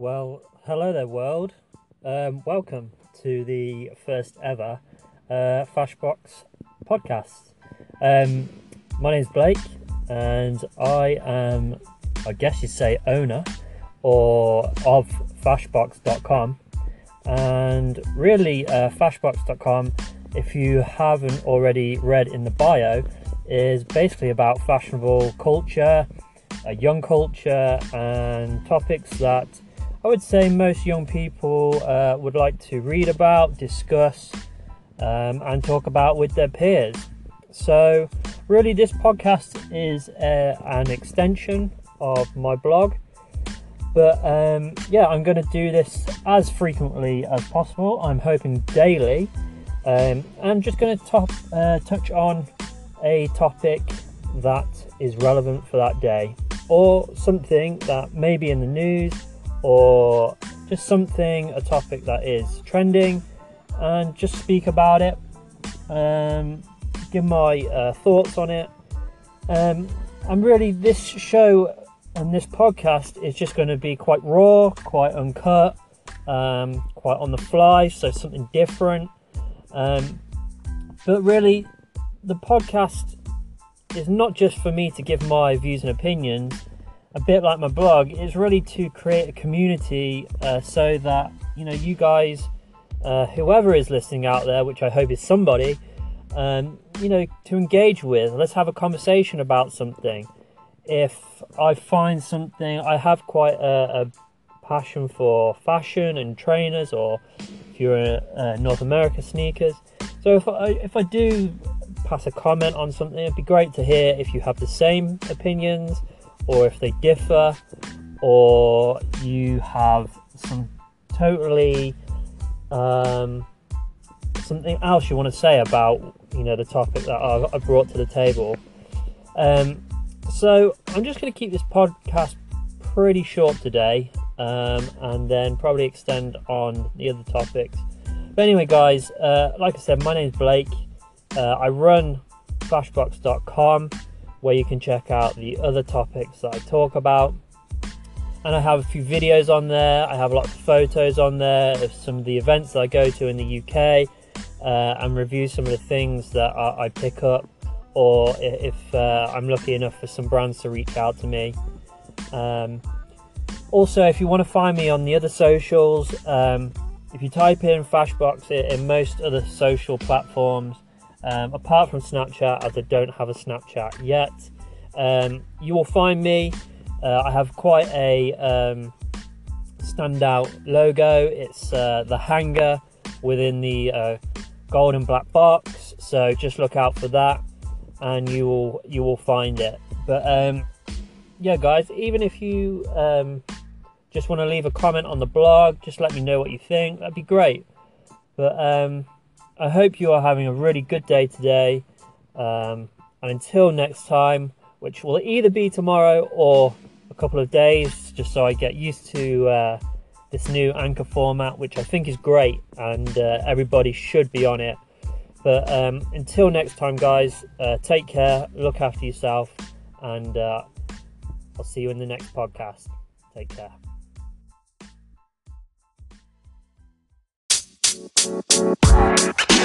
Well, hello there, world. Um, welcome to the first ever uh, Fashbox podcast. Um, my name's Blake, and I am, I guess you'd say, owner or of Fashbox.com. And really, uh, Fashbox.com, if you haven't already read in the bio, is basically about fashionable culture, young culture, and topics that I would say most young people uh, would like to read about, discuss, um, and talk about with their peers. So, really, this podcast is uh, an extension of my blog. But um, yeah, I'm going to do this as frequently as possible. I'm hoping daily. Um, I'm just going to top, uh, touch on a topic that is relevant for that day or something that may be in the news or just something, a topic that is trending, and just speak about it, um, give my uh, thoughts on it. Um, and really, this show and this podcast is just going to be quite raw, quite uncut, um, quite on the fly, so something different. Um, but really, the podcast is not just for me to give my views and opinions a bit like my blog, is really to create a community uh, so that you know you guys, uh, whoever is listening out there, which I hope is somebody, um, you know, to engage with. Let's have a conversation about something. If I find something, I have quite a, a passion for fashion and trainers, or if you're a North America sneakers. So if I if I do pass a comment on something, it'd be great to hear if you have the same opinions or if they differ, or you have some totally um, something else you want to say about you know the topic that I, brought to the table. Um, so I'm just going to keep this podcast pretty short today, um, and then probably extend on the other topics. But anyway, guys, uh, like I said, my name is Blake. Uh, I run Fashbox.com where you can check out the other topics that I talk about. And I have a few videos on there. I have lots of photos on there of some of the events that I go to in the UK uh, and review some of the things that I, I pick up, or if uh, I'm lucky enough for some brands to reach out to me. Um, also, if you want to find me on the other socials, um, if you type in Fashbox in most other social platforms, um, apart from Snapchat, as I don't have a Snapchat yet, um, you will find me. Uh, I have quite a um, standout logo. It's uh, the hanger within the uh, gold and black box. So just look out for that, and you will you will find it. But um, yeah, guys, even if you um, just want to leave a comment on the blog, just let me know what you think. That'd be great. But um, I hope you are having a really good day today. Um, and until next time, which will either be tomorrow or a couple of days, just so I get used to uh, this new anchor format, which I think is great and uh, everybody should be on it. But um, until next time, guys, uh, take care, look after yourself, and uh, I'll see you in the next podcast. Take care. You. You.